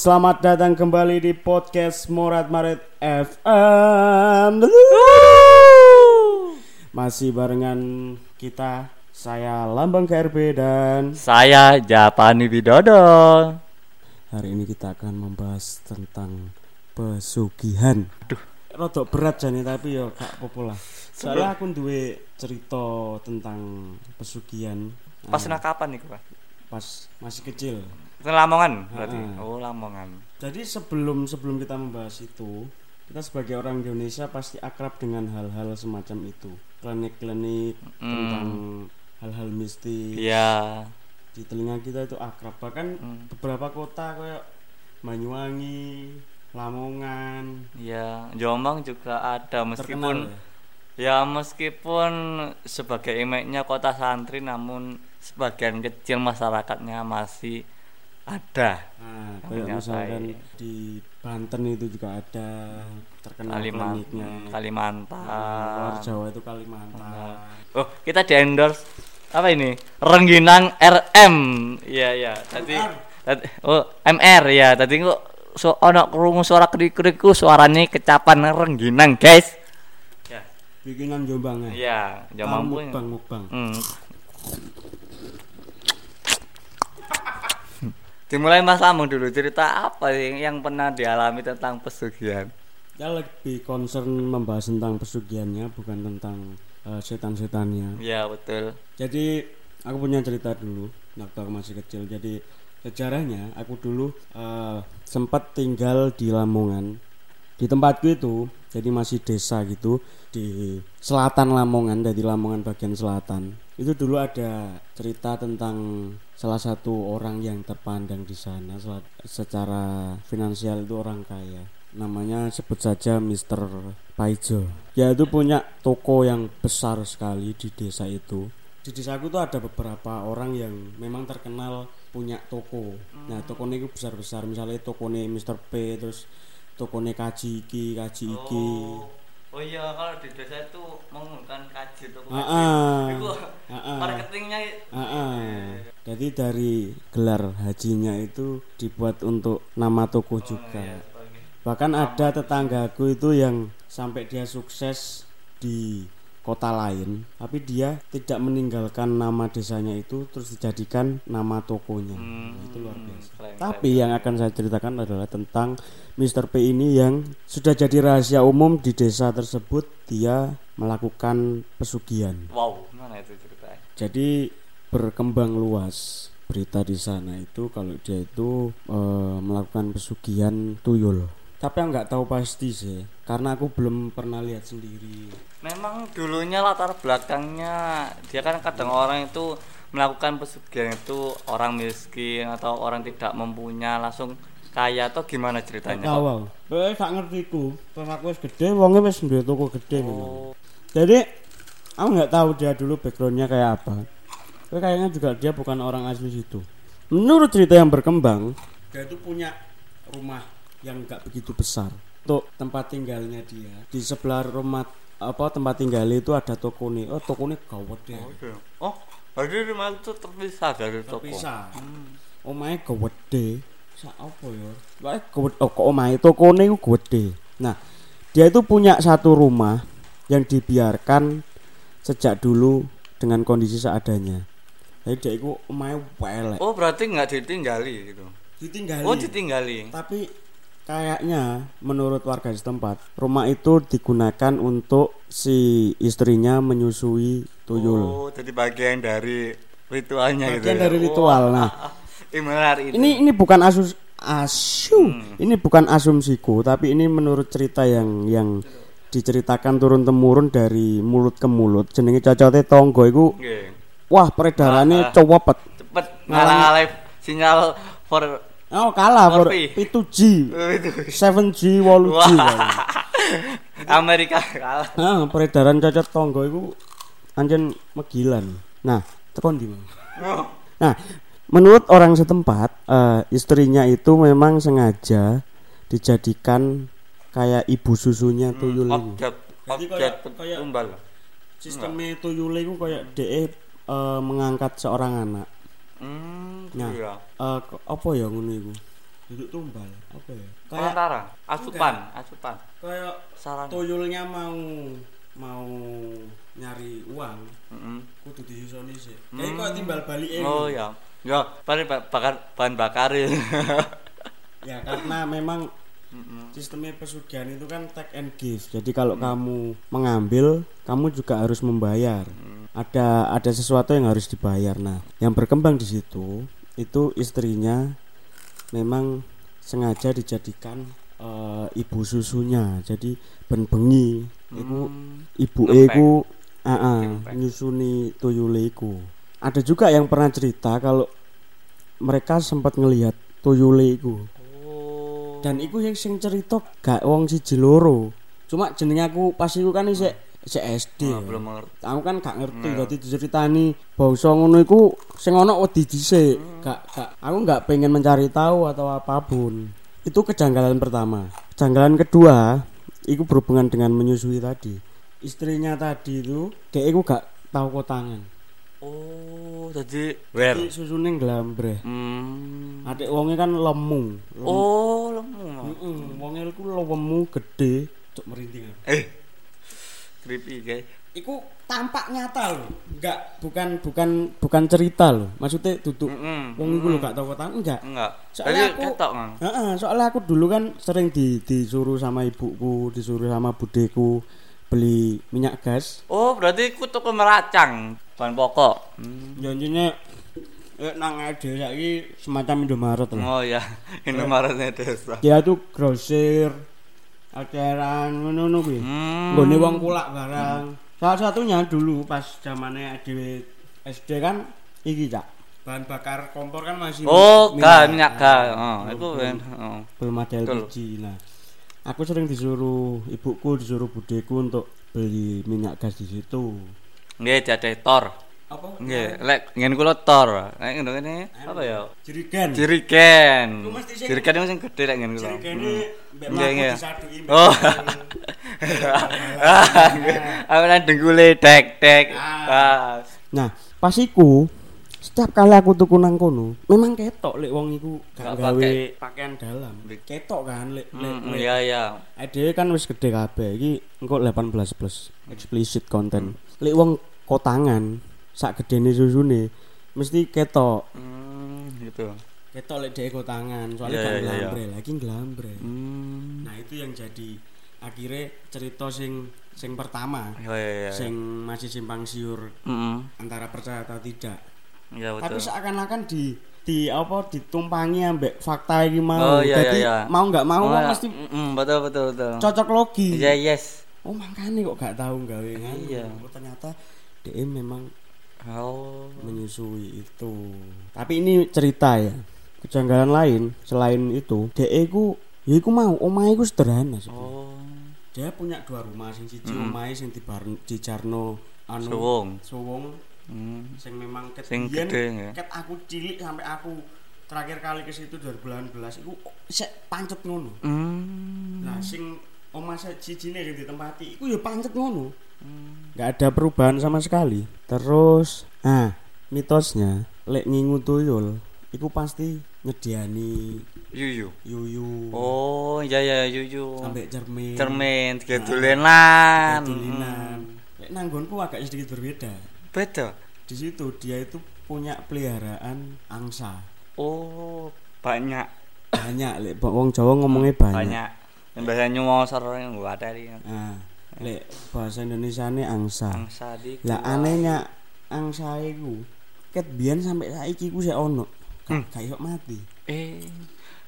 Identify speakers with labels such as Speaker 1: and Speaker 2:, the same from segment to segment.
Speaker 1: selamat datang kembali di podcast Morat Maret FM. Masih barengan kita, saya Lambang KRB dan
Speaker 2: Saya Japani Widodo.
Speaker 1: hari ini kita akan membahas tentang pesugihan. Aduh, rodok berat jane tapi yo gak apa-apa lah. Soalnya aku duwe cerita tentang pesugihan
Speaker 2: Pas nah kapan nih, Pak?
Speaker 1: pas masih kecil.
Speaker 2: Itu Lamongan berarti.
Speaker 1: Ha-ha.
Speaker 2: Oh, Lamongan.
Speaker 1: Jadi sebelum sebelum kita membahas itu, kita sebagai orang Indonesia pasti akrab dengan hal-hal semacam itu. Klinik-klinik tentang hal-hal mistis.
Speaker 2: Iya.
Speaker 1: Di telinga kita itu akrab. Bahkan
Speaker 2: Hmm.
Speaker 1: beberapa kota kayak Banyuwangi, Lamongan,
Speaker 2: Iya, Jombang juga ada meskipun
Speaker 1: terkenal.
Speaker 2: ya meskipun sebagai image-nya kota santri namun sebagian kecil masyarakatnya masih ada.
Speaker 1: Nah, kayak
Speaker 2: Namanya
Speaker 1: misalkan
Speaker 2: apa ya?
Speaker 1: di Banten itu juga ada terkenal
Speaker 2: Kalimantan,
Speaker 1: kliniknya.
Speaker 2: Kalimantan.
Speaker 1: Luar Jawa itu Kalimantan.
Speaker 2: Oh, kita di endorse apa ini? Rengginang RM. Iya, iya. Tadi oh, MR ya. Tadi kok so ono krungu suara krik-krikku suaranya kecapan Rengginang, guys. Ya.
Speaker 1: Bikinan Jombang ya.
Speaker 2: Iya,
Speaker 1: Ah,
Speaker 2: jangan mampu.
Speaker 1: mukbang mukbang.
Speaker 2: Hmm. Dimulai Mas Lamung dulu cerita apa sih yang pernah dialami tentang pesugihan?
Speaker 1: Ya lebih concern membahas tentang pesugihannya bukan tentang eh, setan-setannya.
Speaker 2: Ya betul.
Speaker 1: Jadi aku punya cerita dulu waktu aku masih kecil. Jadi sejarahnya aku dulu eh, sempat tinggal di Lamongan. Di tempatku itu jadi masih desa gitu di selatan Lamongan dari Lamongan bagian selatan. Itu dulu ada cerita tentang salah satu orang yang terpandang di sana secara finansial itu orang kaya. Namanya sebut saja Mr. Paijo. Dia itu punya toko yang besar sekali di desa itu. Di desaku tuh ada beberapa orang yang memang terkenal punya toko. Nah, tokonya itu besar-besar. Misalnya tokonya Mr. P terus tokonya kaji iki, kaji iki.
Speaker 2: Oh iya kalau di desa itu menggunakan
Speaker 1: Ah, ah.
Speaker 2: Itu marketingnya
Speaker 1: ah. Jadi dari gelar hajinya itu dibuat untuk nama toko juga. Bahkan ada tetanggaku itu yang sampai dia sukses di kota lain, tapi dia tidak meninggalkan nama desanya itu terus dijadikan nama tokonya. Nah, itu luar biasa.
Speaker 2: keren,
Speaker 1: Tapi yang akan saya ceritakan adalah tentang Mr. P ini yang sudah jadi rahasia umum di desa tersebut dia melakukan pesugihan.
Speaker 2: Wow, mana itu ceritanya?
Speaker 1: Jadi berkembang luas berita di sana itu kalau dia itu eh, melakukan pesugihan tuyul. Tapi aku nggak tahu pasti sih, karena aku belum pernah lihat sendiri.
Speaker 2: Memang dulunya latar belakangnya dia kan kadang orang itu melakukan pesugihan itu orang miskin atau orang tidak mempunyai langsung kaya atau gimana
Speaker 1: Gak
Speaker 2: ceritanya?
Speaker 1: tahu aku. Eh, gak ngerti ku. Pas aku wis gede, wongnya wis duwe toko gede memang.
Speaker 2: Oh,
Speaker 1: Jadi aku nggak tahu dia dulu backgroundnya kayak apa. Tapi kayaknya juga dia bukan orang asli situ. Menurut cerita yang berkembang, dia itu punya rumah yang nggak begitu besar untuk tempat tinggalnya dia. Di sebelah rumah apa tempat tinggal itu ada toko nih. Oh toko nih gawat deh.
Speaker 2: Oh, jadi rumah itu terpisah dari toko.
Speaker 1: Bisa. Omahe gede. Sa apa ya? Wae gede oh, kok omahe tokone iku gede. Nah, dia itu punya satu rumah yang dibiarkan sejak dulu dengan kondisi seadanya. Jadi dia itu omahe pelek.
Speaker 2: Oh, berarti nggak ditinggali gitu.
Speaker 1: Ditinggali.
Speaker 2: Oh, ditinggali.
Speaker 1: Tapi kayaknya menurut warga setempat, rumah itu digunakan untuk si istrinya menyusui tuyul.
Speaker 2: Oh, jadi bagian dari ritualnya gitu.
Speaker 1: Bagian
Speaker 2: ya?
Speaker 1: dari ritual. Nah,
Speaker 2: Ih, menarik itu.
Speaker 1: ini ini bukan asus asu ini bukan asumsiku tapi ini menurut cerita yang yang diceritakan turun temurun dari mulut ke mulut jenenge cocote tonggo iku
Speaker 2: Oke.
Speaker 1: wah peredarannya
Speaker 2: Ah.
Speaker 1: cowopet
Speaker 2: Cepet ngalah-ngalah sinyal for
Speaker 1: oh kalah. 7G
Speaker 2: Oh, itu.
Speaker 1: 7G 8G
Speaker 2: Wah. Amerika kalah.
Speaker 1: nah peredaran cocot tonggo iku anjen megilan nah tekan di Bang?
Speaker 2: Oh.
Speaker 1: nah menurut orang setempat eh, istrinya itu memang sengaja dijadikan kayak ibu susunya tuyul ini.
Speaker 2: Objek
Speaker 1: Jadi
Speaker 2: objek
Speaker 1: kayak- kayak-
Speaker 2: tumbal.
Speaker 1: sistemnya tuyul itu kayak DE eh, mengangkat seorang anak
Speaker 2: Hmm,
Speaker 1: Nah.
Speaker 2: iya.
Speaker 1: Eh, k- apa ya ngono iku duduk tumbal apa ya kayak
Speaker 2: Perantara, asupan, asupan.
Speaker 1: kayak
Speaker 2: Saran.
Speaker 1: tuyulnya mau mau nyari uang
Speaker 2: Mm-mm.
Speaker 1: kudu disisoni sih kayak kok timbal balik
Speaker 2: Oh ya. Ya, paling ba- bakar bahan bakar ya.
Speaker 1: ya karena memang sistemnya pesugihan itu kan take and give jadi kalau kamu mengambil kamu juga harus membayar ada ada sesuatu yang harus dibayar. Nah yang berkembang di situ itu istrinya memang sengaja dijadikan eh, ibu susunya. Jadi ben bengi iku ibu iku ah,
Speaker 2: Ngempek.
Speaker 1: nyusuni tuyule iku. Ada juga yang pernah cerita kalau mereka sempat ngelihat tuyule iku.
Speaker 2: Oh.
Speaker 1: dan iku yang sing cerita gak wong siji loro. Cuma jenenge aku pas iku kan isik isik SD
Speaker 2: Ah, belum mengerti.
Speaker 1: aku kan gak ngerti dadi diceritani bangsa ngono iku sing ana wedi dhisik gak gak aku gak pengen mencari tahu atau apapun itu kejanggalan pertama kejanggalan kedua iku berhubungan dengan menyusui tadi istrinya tadi itu dia iku gak tahu kotangan
Speaker 2: Oh, jadi?
Speaker 1: Jadi susune nglambreh
Speaker 2: Hmm.
Speaker 1: adik wonge kan lemu
Speaker 2: Oh, lemu.
Speaker 1: Heeh, wonge iku lemu gede cuk merinding.
Speaker 2: Eh. Creepy, guys.
Speaker 1: Iku tampak nyata loh. Enggak, bukan bukan bukan cerita loh. Maksudnya duduk
Speaker 2: Mm-mm.
Speaker 1: wong iku lho gak tau enggak.
Speaker 2: Enggak.
Speaker 1: Soalnya
Speaker 2: Jadi
Speaker 1: aku-
Speaker 2: ketok.
Speaker 1: Heeh, soalnya aku dulu kan sering di disuruh sama ibuku, disuruh sama budeku beli minyak gas.
Speaker 2: Oh, berarti ku tuku meracang bahan pokok. Hmm.
Speaker 1: Janjinya eh nang ade saiki semacam Indomaret lah.
Speaker 2: Oh ya, Indomaretnya desa.
Speaker 1: Dia tuh grosir ajaran ngono-ngono kuwi.
Speaker 2: Hmm.
Speaker 1: Nggone wong kulak barang. Salah satunya dulu pas zamannya ADW SD kan iki cak. Bahan bakar kompor kan masih
Speaker 2: Oh, gas, minyak gas. Oh, itu kan. Oh.
Speaker 1: belum ada. LPG. Nah, aku sering disuruh ibuku disuruh budeku untuk beli minyak gas di situ.
Speaker 2: Nggih, jadi tor.
Speaker 1: Apa?
Speaker 2: Nggih, lek ngene kula tor. Nek ngono kene apa ya? Jiriken.
Speaker 1: Sing-
Speaker 2: Jiriken itu sing gede lek ngene kula.
Speaker 1: Jerigene mbek mlaku mbek
Speaker 2: Oh. nang dengkule dek dek.
Speaker 1: Ah. Nah, pas iku setiap kali aku tuku nang kono, memang ketok lek wong iku gak gawe
Speaker 2: pakai.
Speaker 1: pakaian dalam. Ketok kan lek lek lek-
Speaker 2: iya iya.
Speaker 1: Ade kan wis gede kabeh iki engko 18 plus explicit content. Lek wong kotangan sak gedene susune mesti ketok.
Speaker 2: Hmm, gitu.
Speaker 1: Ketok lek dhek kotangan, soalnya
Speaker 2: Iya,
Speaker 1: kan
Speaker 2: iya, iya.
Speaker 1: nglambre, lagi nglambre.
Speaker 2: Hmm.
Speaker 1: Nah, itu yang jadi akhirnya cerita sing sing pertama,
Speaker 2: Iya iya iya.
Speaker 1: sing masih simpang siur
Speaker 2: Heeh.
Speaker 1: antara percaya atau tidak.
Speaker 2: Iya
Speaker 1: Tapi
Speaker 2: betul.
Speaker 1: seakan-akan di di apa ditumpangi ambek fakta iki mau.
Speaker 2: Oh, iya,
Speaker 1: Jadi
Speaker 2: iya, iya.
Speaker 1: mau nggak mau
Speaker 2: Oh, iya.
Speaker 1: mesti
Speaker 2: Mm-mm, betul betul betul.
Speaker 1: cocok logi.
Speaker 2: Iya yes.
Speaker 1: Oh makanya kok gak tahu gawe kan?
Speaker 2: Iya.
Speaker 1: Oh, ternyata DM memang
Speaker 2: Oh.
Speaker 1: menyusui itu. Tapi ini cerita ya. Kejanggalan lain selain itu, DE ku ya iku mau omahe ku sederhana sebenarnya.
Speaker 2: Oh.
Speaker 1: Dia punya dua rumah sing siji omahe sing di di Jarno anu
Speaker 2: Suwung.
Speaker 1: Suwung
Speaker 2: Hmm.
Speaker 1: sing memang ket
Speaker 2: Sing gede, ya.
Speaker 1: ket aku cilik sampai aku terakhir kali ke situ 2018 iku isek pancet ngono.
Speaker 2: Hmm.
Speaker 1: Nah, sing omah siji ne sing ditempati iku ya pancet ngono. nggak ada perubahan sama sekali terus nah mitosnya lek ngingu tuyul itu pasti nyediani
Speaker 2: Yuyu.
Speaker 1: yuyu
Speaker 2: Oh, iya iya yuyu.
Speaker 1: sampai cermin
Speaker 2: cermin tiga dulenan.
Speaker 1: tulinan lek nanggonku agak sedikit berbeda
Speaker 2: Beda.
Speaker 1: di situ dia itu punya peliharaan angsa
Speaker 2: Oh, banyak.
Speaker 1: banyak lek wong Jawa ngomongnya banyak,
Speaker 2: Banyak. Yang biasanya nyuwosor yang gua nih.
Speaker 1: Nah, lek bahasa Indonesia ini angsa
Speaker 2: Angsa di.
Speaker 1: lah anehnya angsa iku ket biyen sampai saiki ku sik ono
Speaker 2: Hmm.
Speaker 1: iso mati
Speaker 2: Eh,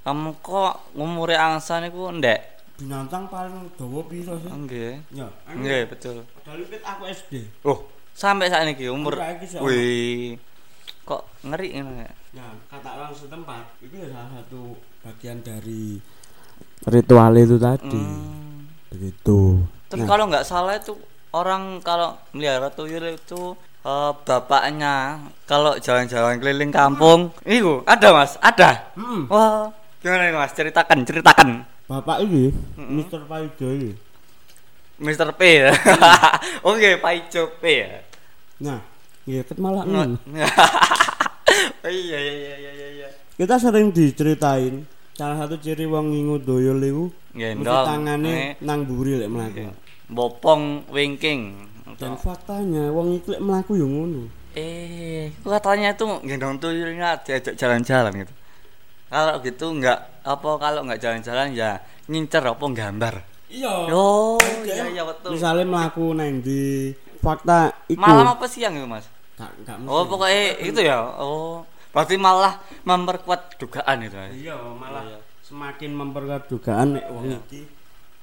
Speaker 2: kamu kok ngumure angsa niku ndek?
Speaker 1: binatang paling dawa piro sih
Speaker 2: Nggih.
Speaker 1: ya
Speaker 2: Nggih, betul.
Speaker 1: padahal ket aku SD
Speaker 2: Oh, sampai saat ini umur. Wih. Kok ngeri ini ya?
Speaker 1: ya kata orang setempat itu ya salah satu bagian dari ritual itu tadi
Speaker 2: Hmm.
Speaker 1: begitu
Speaker 2: Terus
Speaker 1: Nah,
Speaker 2: kalau nggak salah itu orang kalau melihara tuyul itu eh, bapaknya kalau jalan-jalan keliling kampung, itu ada mas, ada.
Speaker 1: hmm,
Speaker 2: Wah, gimana ini mas? Ceritakan, ceritakan.
Speaker 1: bapak ini Mr. Paido ini
Speaker 2: Mr. P ya. Oke, Pak Ijo P ya.
Speaker 1: nah ya ket malah
Speaker 2: oh, iya iya iya iya iya. iya.
Speaker 1: kita sering diceritain salah satu ciri wong ngingu doyol iku mesti
Speaker 2: Gendong.
Speaker 1: tangane nang mburi lek mlaku.
Speaker 2: bopong wingking.
Speaker 1: Dan faktanya wong iku lek mlaku yo ngono.
Speaker 2: Eh, katanya itu gendong tuyulnya diajak jalan-jalan gitu. Kalau gitu nggak apa kalau nggak jalan-jalan ya ngincer apa gambar.
Speaker 1: Iya.
Speaker 2: Oh, iya iya betul.
Speaker 1: Misalnya mlaku nang di fakta iku.
Speaker 2: Malam apa siang itu, Mas?
Speaker 1: Gak, gak mesti.
Speaker 2: Oh, pokoknya itu ya. Oh, berarti malah memperkuat dugaan itu. Mas.
Speaker 1: Iya, malah
Speaker 2: Iya.
Speaker 1: semakin memperkuat dugaan nek wong
Speaker 2: Iya.
Speaker 1: iki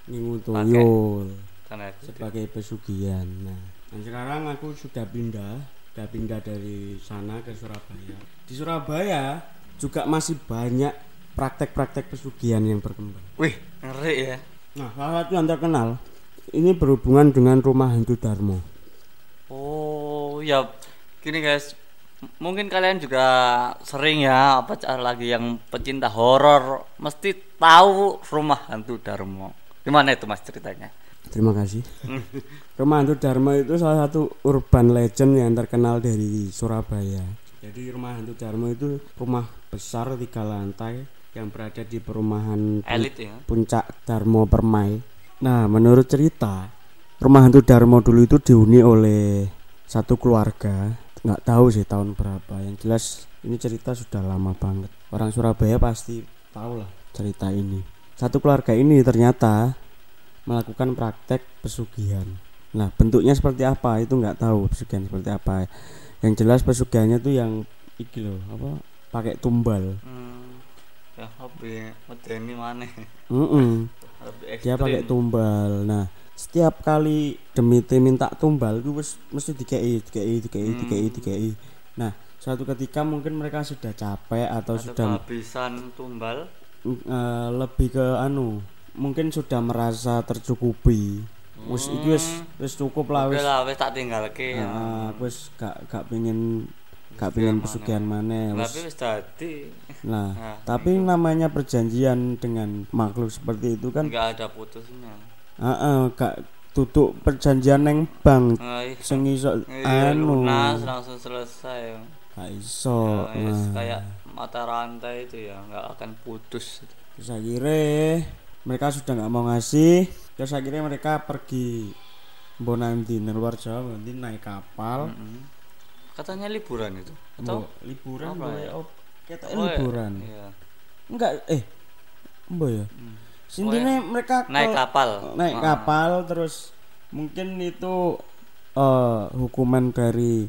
Speaker 1: ngingu toyol
Speaker 2: Karena itu.
Speaker 1: sebagai pesugihan. Nah, dan sekarang aku sudah pindah, sudah pindah dari sana ke Surabaya. Di Surabaya juga masih banyak praktek-praktek pesugihan yang berkembang.
Speaker 2: Wih, ngeri ya.
Speaker 1: Nah, salah satu yang terkenal ini berhubungan dengan rumah hantu Darmo.
Speaker 2: Oh, ya gini guys. Mungkin kalian juga sering ya apa cara lagi yang pecinta horor mesti tahu rumah hantu Darmo. Gimana itu Mas ceritanya?
Speaker 1: Terima kasih. Rumah Hantu Dharma itu salah satu urban legend yang terkenal dari Surabaya. Jadi rumah Hantu Dharma itu rumah besar tiga lantai yang berada di perumahan
Speaker 2: Elit ya.
Speaker 1: Puncak Darmo Permai. Nah, menurut cerita, rumah Hantu Darmo dulu itu dihuni oleh satu keluarga. Nggak tahu sih tahun berapa. Yang jelas ini cerita sudah lama banget. Orang Surabaya pasti tahu lah cerita ini. Satu keluarga ini ternyata melakukan praktek pesugihan. Nah, bentuknya seperti apa itu nggak tahu pesugihan seperti apa. Yang jelas pesugihannya tuh yang iki loh, apa? Pakai tumbal.
Speaker 2: Hmm. Ya, hobi medeni mana?
Speaker 1: Mm-mm.
Speaker 2: Lebih
Speaker 1: Dia pakai tumbal. Nah, setiap kali Demite minta tumbal itu wis mesti dikei, dikei, dikei,
Speaker 2: Hmm.
Speaker 1: dikei, dikei. Nah, suatu ketika mungkin mereka sudah capek atau
Speaker 2: Atau
Speaker 1: sudah
Speaker 2: kehabisan tumbal.
Speaker 1: eh, lebih ke anu, mungkin sudah merasa tercukupi. Wis iki wis wis cukup lah wis.
Speaker 2: lah, wis tak tinggalke. ya.
Speaker 1: Ah, aku wis gak gak pengen gak pengen pesugihan maneh wis.
Speaker 2: Tapi wis dadi
Speaker 1: Nah,
Speaker 2: Nah,
Speaker 1: tapi namanya perjanjian dengan makhluk seperti itu kan
Speaker 2: enggak ada putusnya.
Speaker 1: Heeh gak tutup perjanjian neng bank
Speaker 2: iya.
Speaker 1: sing iso
Speaker 2: Iya,
Speaker 1: anu
Speaker 2: lunas langsung selesai.
Speaker 1: gak iso.
Speaker 2: Yes,
Speaker 1: Nah,
Speaker 2: kayak mata rantai itu ya nggak akan putus.
Speaker 1: terus akhirnya mereka sudah nggak mau ngasih, terus akhirnya mereka pergi Mbok nanti luar Jawa nanti naik kapal
Speaker 2: Mm-mm. Katanya liburan itu. Atau
Speaker 1: Mbok liburan boleh
Speaker 2: ya?
Speaker 1: oh, kita
Speaker 2: Oh, iya.
Speaker 1: liburan
Speaker 2: Iya.
Speaker 1: enggak eh mbok ya
Speaker 2: Hmm.
Speaker 1: Sintine mereka
Speaker 2: Naik kapal.
Speaker 1: naik
Speaker 2: Ah.
Speaker 1: kapal terus mungkin itu eh, hukuman dari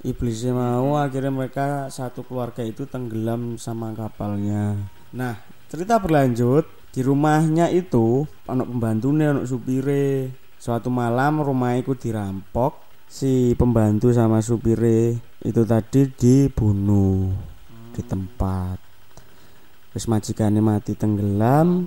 Speaker 1: iblisnya mau akhirnya mereka satu keluarga itu tenggelam sama kapalnya nah cerita berlanjut di rumahnya itu anak pembantunya anak supire suatu malam rumah itu dirampok si pembantu sama supire itu tadi dibunuh di tempat terus majikannya mati tenggelam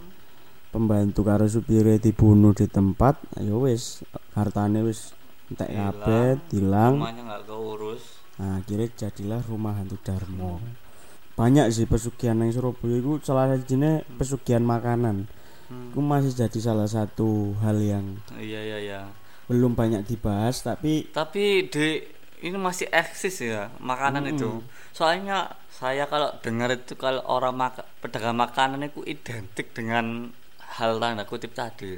Speaker 1: pembantu karo supire dibunuh di tempat ayo wis hartane wis entek
Speaker 2: Hilang.
Speaker 1: kabeh dilang
Speaker 2: Rumahnya nggak keurus.
Speaker 1: nah akhirnya jadilah rumah hantu Darmo banyak sih pesugihan yang Surabaya itu salah satunya pesugihan makanan
Speaker 2: Hmm.
Speaker 1: itu masih jadi salah satu hal yang
Speaker 2: Iya iya iya.
Speaker 1: belum banyak dibahas tapi
Speaker 2: Tapi di ini masih eksis ya makanan itu. Soalnya saya kalau dengar itu kalau orang maka, pedagang makanan itu identik dengan hal tanda kutip tadi.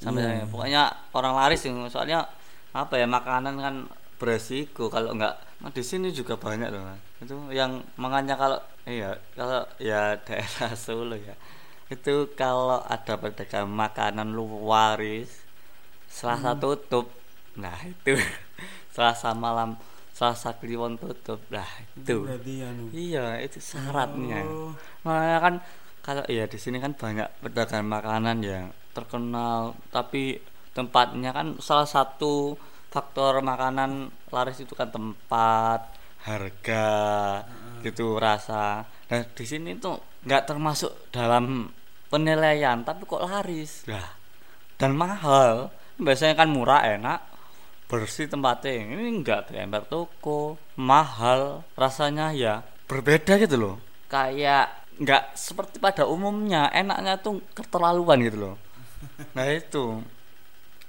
Speaker 2: Sampai pokoknya orang laris itu soalnya apa ya makanan kan beresiko kalau enggak nah, di sini juga banyak loh Mas. itu yang makanya kalau iya kalau ya daerah Solo ya. Itu kalau ada pedagang makanan luaris Selasa tutup nah itu. Selasa malam Selasa Kliwon tutup nah itu.
Speaker 1: Berarti anu.
Speaker 2: Iya itu syaratnya.
Speaker 1: Oh.
Speaker 2: makanya kan kalau iya di sini kan banyak pedagang makanan yang terkenal tapi tempatnya kan salah satu faktor makanan laris itu kan tempat harga gitu rasa. Nah di sini tuh nggak termasuk dalam penilaian tapi kok laris? Lah dan mahal. Biasanya kan murah enak bersih tempatnya. Ini enggak kayak toko mahal. Rasanya ya berbeda gitu loh. Kayak nggak seperti pada umumnya enaknya tuh keterlaluan gitu loh. Nah itu.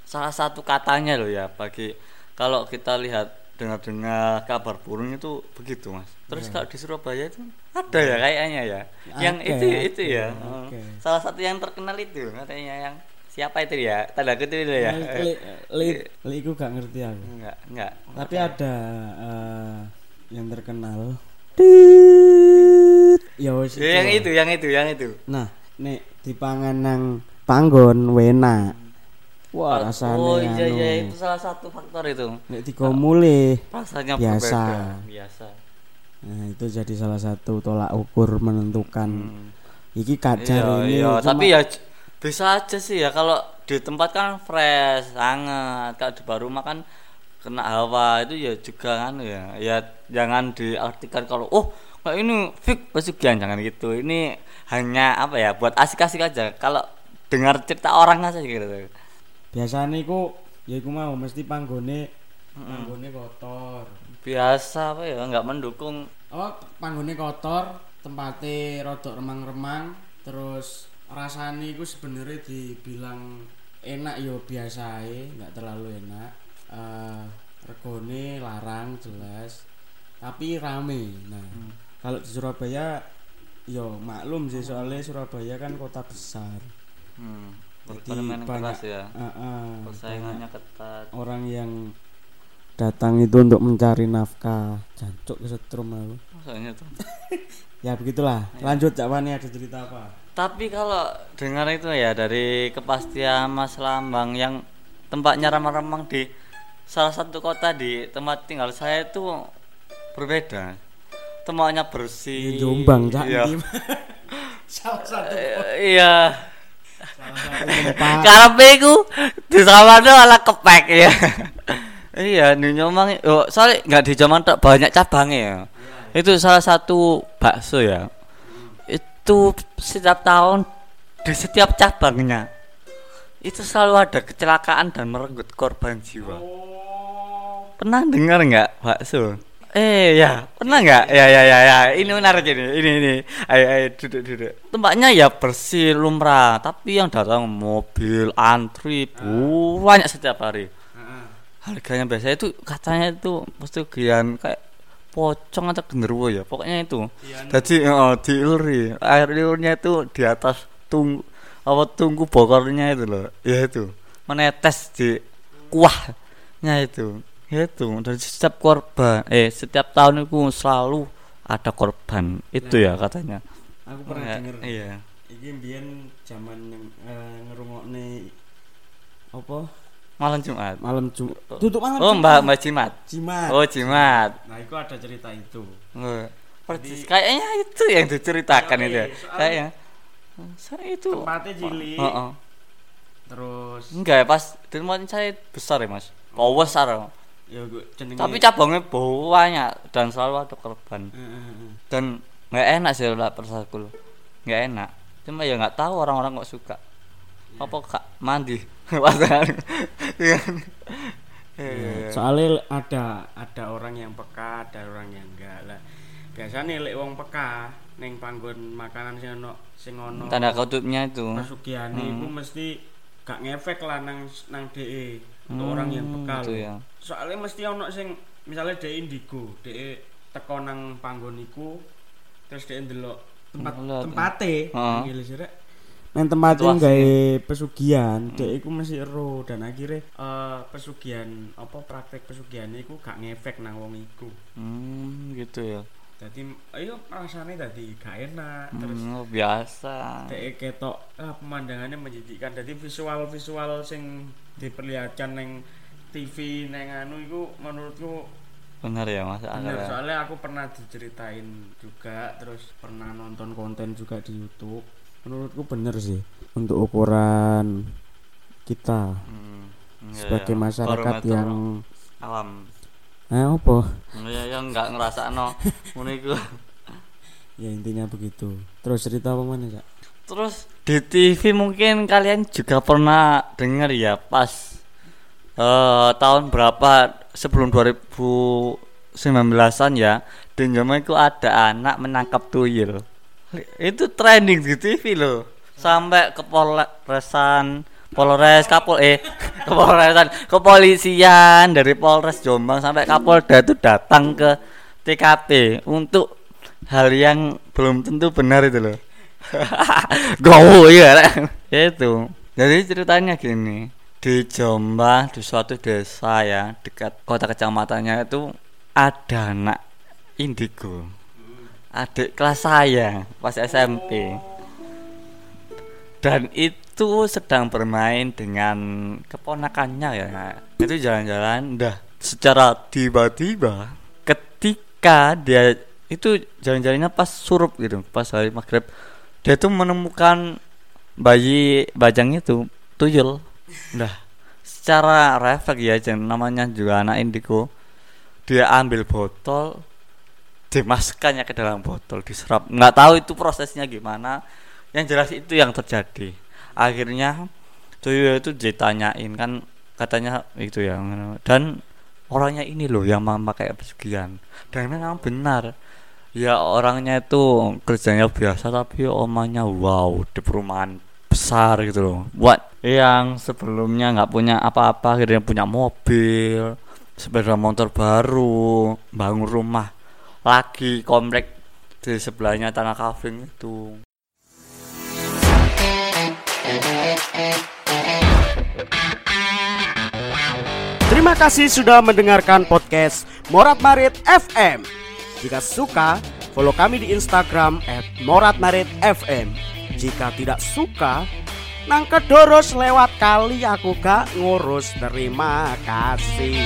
Speaker 2: Salah satu katanya loh ya bagi kalau kita lihat dengar-dengar kabar burung itu begitu mas. Terus
Speaker 1: Iya.
Speaker 2: kalau di Surabaya itu ada ya kayaknya ya. Yang
Speaker 1: Oke,
Speaker 2: itu itu
Speaker 1: oke,
Speaker 2: ya.
Speaker 1: Oke.
Speaker 2: Oh. salah satu yang terkenal itu katanya yang siapa itu ya? Tanda kutip itu ya.
Speaker 1: Li, li, li iku gak ngerti aku.
Speaker 2: enggak enggak
Speaker 1: Tapi ada eh, yang terkenal. Ya wis
Speaker 2: Ya, yang itu yang itu yang itu
Speaker 1: Nah, nek dipangan nang panggon wena. Wah, rasane
Speaker 2: oh iya
Speaker 1: anu.
Speaker 2: iya itu salah satu faktor itu
Speaker 1: Nek digomule.
Speaker 2: rasanya
Speaker 1: Biasa.
Speaker 2: berbeda biasa
Speaker 1: Nah, itu jadi salah satu tolak ukur menentukan iki kajar
Speaker 2: iya,
Speaker 1: ini.
Speaker 2: iya. tapi ya bisa aja sih ya kalau di tempat kan fresh hangat kalau di baru makan kena hawa itu ya juga kan ya ya jangan diartikan kalau oh kayak ini fix pesugihan jangan gitu ini hanya apa ya buat asik-asik aja kalau dengar cerita orang aja gitu
Speaker 1: biasanya iku ya iku mau mesti panggone panggone kotor.
Speaker 2: biasa apa ya nggak mendukung
Speaker 1: Oh, panggone kotor, tempatnya rodok remang-remang, terus rasanya iku sebenarnya dibilang enak yo biasa ae, nggak terlalu enak. Eh regone larang jelas, tapi rame. Nah, kalau di Surabaya yo maklum sih soalnya Surabaya kan kota besar.
Speaker 2: hmm,
Speaker 1: Jadi banyak
Speaker 2: keras ya
Speaker 1: eh, eh,
Speaker 2: persaingannya ketat
Speaker 1: orang yang datang itu untuk mencari nafkah. Jancuk kesetrum aku.
Speaker 2: maksudnya tuh
Speaker 1: Ya begitulah. Lanjut Cak Wani ada cerita apa?
Speaker 2: Tapi kalau dengar itu ya dari kepastian Mas Lambang yang tempatnya remang-remang di salah satu kota di tempat tinggal saya itu berbeda. Tempatnya bersih.
Speaker 1: Jombang Cak
Speaker 2: Iya.
Speaker 1: Salah satu
Speaker 2: Iya.
Speaker 1: tempat.
Speaker 2: Karepe iku di Samarinda ala kepek ya. iya, di Jombang yo soalnya nggak di Jombang tak banyak cabangnya ya. Itu salah satu bakso ya. Itu setiap tahun di setiap cabangnya itu selalu ada kecelakaan dan merenggut korban jiwa. Pernah dengar nggak bakso? Eh ya, pernah nggak? Ya ya ya ya, ini menarik ini, ini ini. Ayo ayo duduk duduk. Tempatnya ya bersih lumrah, tapi yang datang mobil antri banyak setiap hari. Harganya biasanya itu katanya itu pesugihan kayak pocong atau genderuwo ya, pokoknya itu. Jadi oh, diiluri, air liurnya itu di atas tunggu apa tunggu bokornya itu loh, ya itu menetes di kuahnya itu ya itu dan setiap korban eh setiap tahun itu selalu ada korban. Itu ya katanya.
Speaker 1: Aku pernah
Speaker 2: Ya,
Speaker 1: denger.
Speaker 2: iya.
Speaker 1: Iki mbiyen zaman yang eh, ngerungokne apa?
Speaker 2: malam Jumat.
Speaker 1: Malam Jumat. Tutup malam
Speaker 2: oh mbak mbak Jimat
Speaker 1: Jimat.
Speaker 2: oh Jimat
Speaker 1: Nah, itu ada cerita itu.
Speaker 2: Oh, persis. Kayaknya itu yang diceritakan
Speaker 1: Iya,
Speaker 2: itu ya.
Speaker 1: soalnya-
Speaker 2: kayaknya. Saya itu
Speaker 1: Tempatnya cilik.
Speaker 2: Oh, oh.
Speaker 1: Terus
Speaker 2: enggak ya pas tempat saya besar ya mas. Kau besar
Speaker 1: ya jenenge
Speaker 2: tapi cabangnya banyak dan selalu ada korban. Dan nggak enak sih lah persaku nggak enak. Cuma ya nggak tahu orang-orang kok suka. Apa kak? Mandi. Pasangan Iya. Iya, iya.
Speaker 1: Soalnya ada ada orang yang peka, ada orang yang enggak lah. Biasanya lek wong peka neng panggon makanan sing ono sing ono
Speaker 2: tanda kutipnya itu.
Speaker 1: Pesugihan iku mesti gak ngefek lah nang nang DE untuk
Speaker 2: Hmm,
Speaker 1: orang yang peka
Speaker 2: gitu
Speaker 1: lho.
Speaker 2: ya.
Speaker 1: Soalnya mesti ono sing misalnya DE indigo, DE teko nang panggon iku terus DE ndelok tempat
Speaker 2: Ndelok.
Speaker 1: tempate
Speaker 2: Heeh.
Speaker 1: panggil sih rek. Nang tempatnya gawe pesugihan, DE iku mesti ero dan akhirnya eh, pesugihan apa praktek pesugihan iku gak ngefek nang wong iku.
Speaker 2: hmm gitu ya
Speaker 1: Jadi ayo rasanya tadi gak enak terus
Speaker 2: hmm, biasa
Speaker 1: Dek ketok ah, pemandangannya menjijikkan. Jadi visual-visual sing diperlihatkan neng TV neng anu itu menurutku
Speaker 2: benar ya mas
Speaker 1: bener.
Speaker 2: Akal ya.
Speaker 1: Soalnya aku pernah diceritain juga, terus pernah nonton konten juga di YouTube. Menurutku bener sih untuk ukuran kita
Speaker 2: Hmm, iya,
Speaker 1: sebagai
Speaker 2: iya.
Speaker 1: masyarakat yang
Speaker 2: alam
Speaker 1: eh apa?
Speaker 2: ya yang nggak ngerasa no iku
Speaker 1: Ya intinya begitu. Terus cerita apa mana, Cak?
Speaker 2: Terus di TV mungkin kalian juga pernah dengar ya pas eh tahun berapa sebelum 2019-an ya di itu ada anak menangkap tuyul. Itu trending di TV loh. Sampai ke Polresan Polres Kapol eh Kepolresan, kepolisian dari Polres Jombang sampai Kapolda itu datang ke TKP untuk hal yang belum tentu benar itu loh. Gowo ya itu. Jadi ceritanya gini, di Jombang di suatu desa ya dekat kota kecamatannya itu ada anak indigo adik kelas saya pas SMP dan itu sedang bermain dengan keponakannya ya itu jalan-jalan dah secara tiba-tiba ketika dia itu jalan-jalannya pas surup gitu pas hari maghrib. Dia tuh menemukan bayi bajang itu tuyul. Dah secara refleks ya jangan namanya juga anak indigo. Dia ambil botol dimasukkannya ke dalam botol diserap. Nggak tahu itu prosesnya gimana. Yang jelas itu yang terjadi akhirnya tuyul itu ditanyain kan katanya itu ya dan orangnya ini loh yang memakai pesugihan. Dan memang benar. Ya orangnya itu kerjanya biasa tapi omanya wow di perumahan besar gitu loh. Buat yang sebelumnya nggak punya apa-apa akhirnya punya mobil sepeda motor baru bangun rumah lagi komplek di sebelahnya tanah kafing itu
Speaker 1: Terima kasih sudah mendengarkan podcast Morat Marit FM. Jika suka, follow kami di Instagram @moratmaritfm. Jika tidak suka, nang kedoros lewat kali aku gak ngurus. Terima kasih.